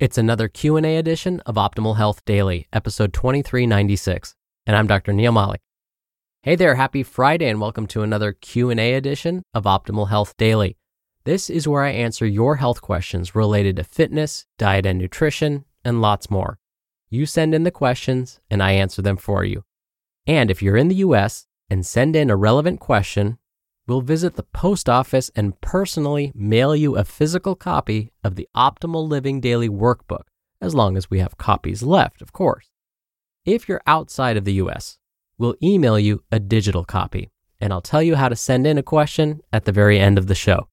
It's another Q&A edition of Optimal Health Daily, episode 2396, and I'm Dr. Neal Malik. Hey there, happy Friday and welcome to another Q&A edition of Optimal Health Daily. This is where I answer your health questions related to fitness, diet and nutrition, and lots more. You send in the questions and I answer them for you. And if you're in the US and send in a relevant question, we'll visit the post office and personally mail you a physical copy of the Optimal Living Daily Workbook, as long as we have copies left, of course. If you're outside of the US, we'll email you a digital copy, and I'll tell you how to send in a question at the very end of the show.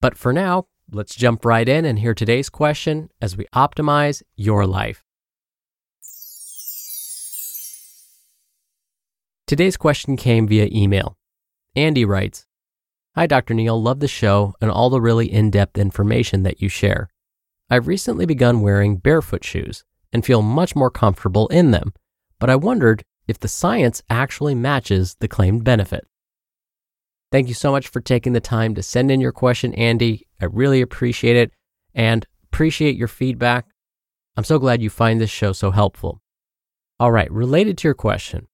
But for now, let's jump right in and hear today's question as we optimize your life. Today's question came via email. Andy writes Hi, Dr. Neal. Love the show and all the really in depth information that you share. I've recently begun wearing barefoot shoes and feel much more comfortable in them, but I wondered if the science actually matches the claimed benefit. Thank you so much for taking the time to send in your question, Andy. I really appreciate it and appreciate your feedback. I'm so glad you find this show so helpful. All right, related to your question,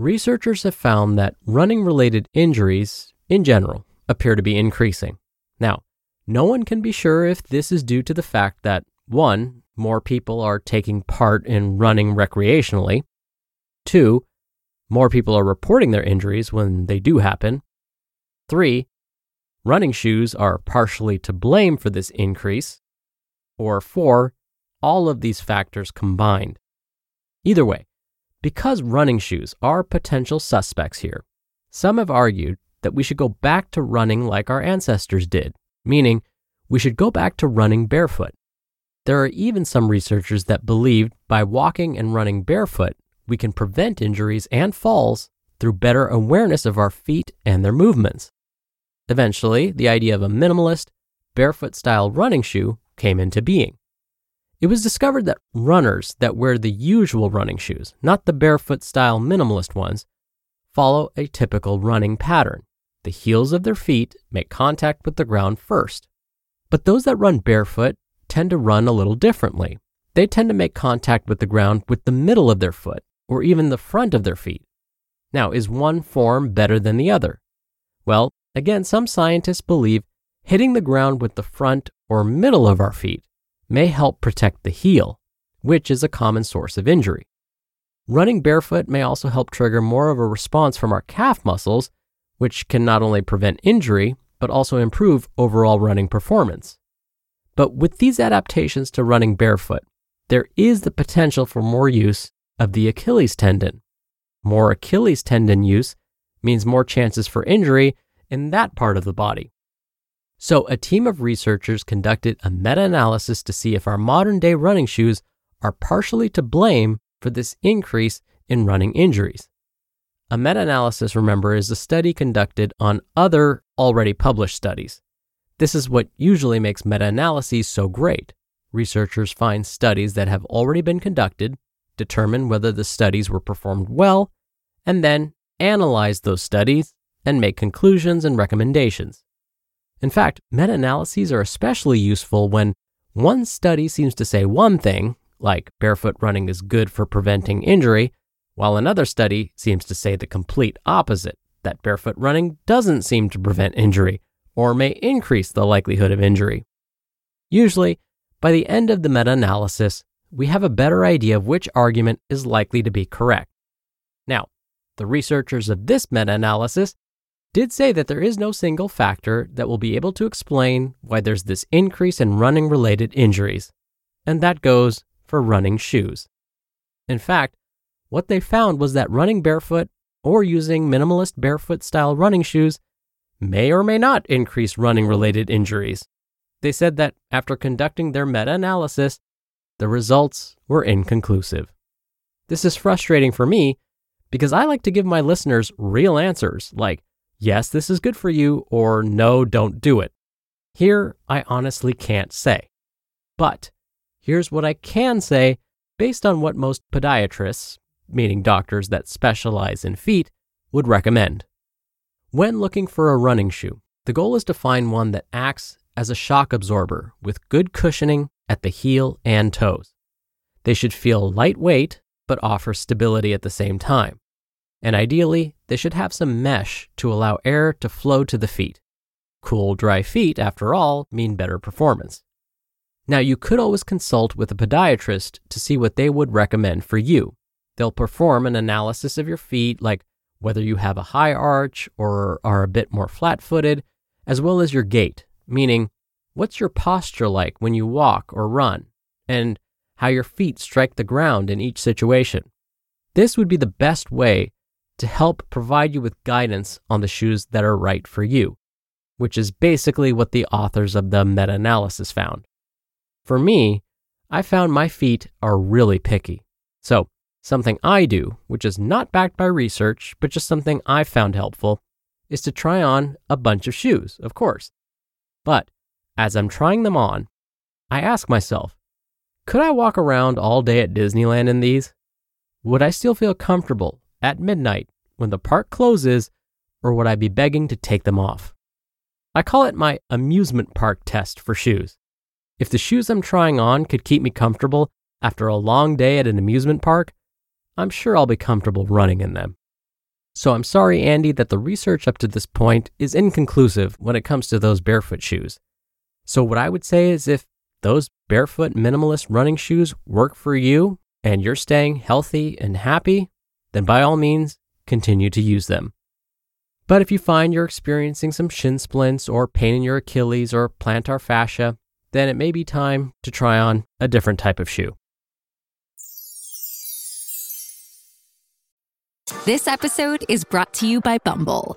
researchers have found that running related injuries in general appear to be increasing. Now, no one can be sure if this is due to the fact that, one, more people are taking part in running recreationally, two, more people are reporting their injuries when they do happen, three, running shoes are partially to blame for this increase, or four, all of these factors combined. Either way, because running shoes are potential suspects here, some have argued that we should go back to running like our ancestors did, meaning we should go back to running barefoot. There are even some researchers that believe by walking and running barefoot, we can prevent injuries and falls through better awareness of our feet and their movements. Eventually, the idea of a minimalist, barefoot style running shoe came into being. It was discovered that runners that wear the usual running shoes, not the barefoot style minimalist ones, follow a typical running pattern. The heels of their feet make contact with the ground first. But those that run barefoot tend to run a little differently. They tend to make contact with the ground with the middle of their foot or even the front of their feet. Now, is one form better than the other? Well, again, some scientists believe hitting the ground with the front or middle of our feet may help protect the heel, which is a common source of injury. Running barefoot may also help trigger more of a response from our calf muscles, which can not only prevent injury, but also improve overall running performance. But with these adaptations to running barefoot, there is the potential for more use of the Achilles tendon. More Achilles tendon use means more chances for injury in that part of the body. So, a team of researchers conducted a meta analysis to see if our modern day running shoes are partially to blame for this increase in running injuries. A meta analysis, remember, is a study conducted on other already published studies. This is what usually makes meta analyses so great. Researchers find studies that have already been conducted, determine whether the studies were performed well, and then analyze those studies and make conclusions and recommendations. In fact, meta analyses are especially useful when one study seems to say one thing, like barefoot running is good for preventing injury, while another study seems to say the complete opposite, that barefoot running doesn't seem to prevent injury or may increase the likelihood of injury. Usually, by the end of the meta analysis, we have a better idea of which argument is likely to be correct. Now, the researchers of this meta analysis did say that there is no single factor that will be able to explain why there's this increase in running related injuries, and that goes for running shoes. In fact, what they found was that running barefoot or using minimalist barefoot style running shoes may or may not increase running related injuries. They said that after conducting their meta analysis, the results were inconclusive. This is frustrating for me because I like to give my listeners real answers like, yes, this is good for you, or no, don't do it. Here, I honestly can't say. But here's what I can say based on what most podiatrists, meaning doctors that specialize in feet, would recommend. When looking for a running shoe, the goal is to find one that acts as a shock absorber with good cushioning at the heel and toes. They should feel lightweight but offer stability at the same time. And ideally, they should have some mesh to allow air to flow to the feet. Cool, dry feet, after all, mean better performance. Now, you could always consult with a podiatrist to see what they would recommend for you. They'll perform an analysis of your feet, like whether you have a high arch or are a bit more flat footed, as well as your gait, meaning what's your posture like when you walk or run, and how your feet strike the ground in each situation. This would be the best way to help provide you with guidance on the shoes that are right for you, which is basically what the authors of the meta analysis found. For me, I found my feet are really picky. So, Something I do, which is not backed by research, but just something I found helpful, is to try on a bunch of shoes, of course. But as I'm trying them on, I ask myself, could I walk around all day at Disneyland in these? Would I still feel comfortable at midnight when the park closes, or would I be begging to take them off? I call it my amusement park test for shoes. If the shoes I'm trying on could keep me comfortable after a long day at an amusement park, I'm sure I'll be comfortable running in them. So I'm sorry, Andy, that the research up to this point is inconclusive when it comes to those barefoot shoes. So, what I would say is if those barefoot minimalist running shoes work for you and you're staying healthy and happy, then by all means, continue to use them. But if you find you're experiencing some shin splints or pain in your Achilles or plantar fascia, then it may be time to try on a different type of shoe. This episode is brought to you by Bumble.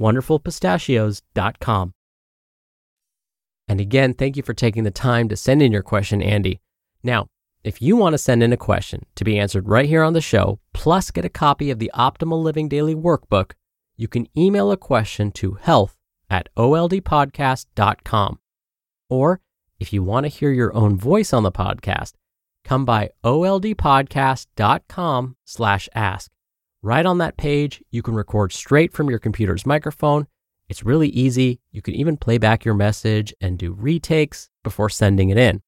wonderfulpistachios.com. And again, thank you for taking the time to send in your question, Andy. Now, if you want to send in a question to be answered right here on the show, plus get a copy of the Optimal Living Daily Workbook, you can email a question to health at oldpodcast.com. Or if you want to hear your own voice on the podcast, come by oldpodcast.com slash ask. Right on that page, you can record straight from your computer's microphone. It's really easy. You can even play back your message and do retakes before sending it in.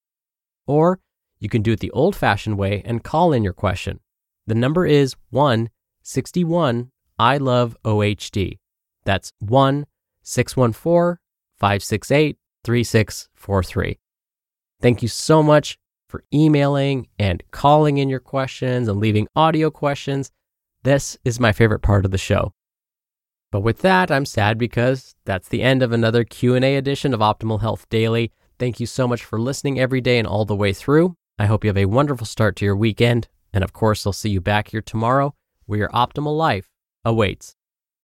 Or you can do it the old fashioned way and call in your question. The number is 1 61 I love OHD. That's 1 614 568 3643. Thank you so much for emailing and calling in your questions and leaving audio questions. This is my favorite part of the show. But with that, I'm sad because that's the end of another Q&A edition of Optimal Health Daily. Thank you so much for listening every day and all the way through. I hope you have a wonderful start to your weekend. And of course, I'll see you back here tomorrow where your optimal life awaits.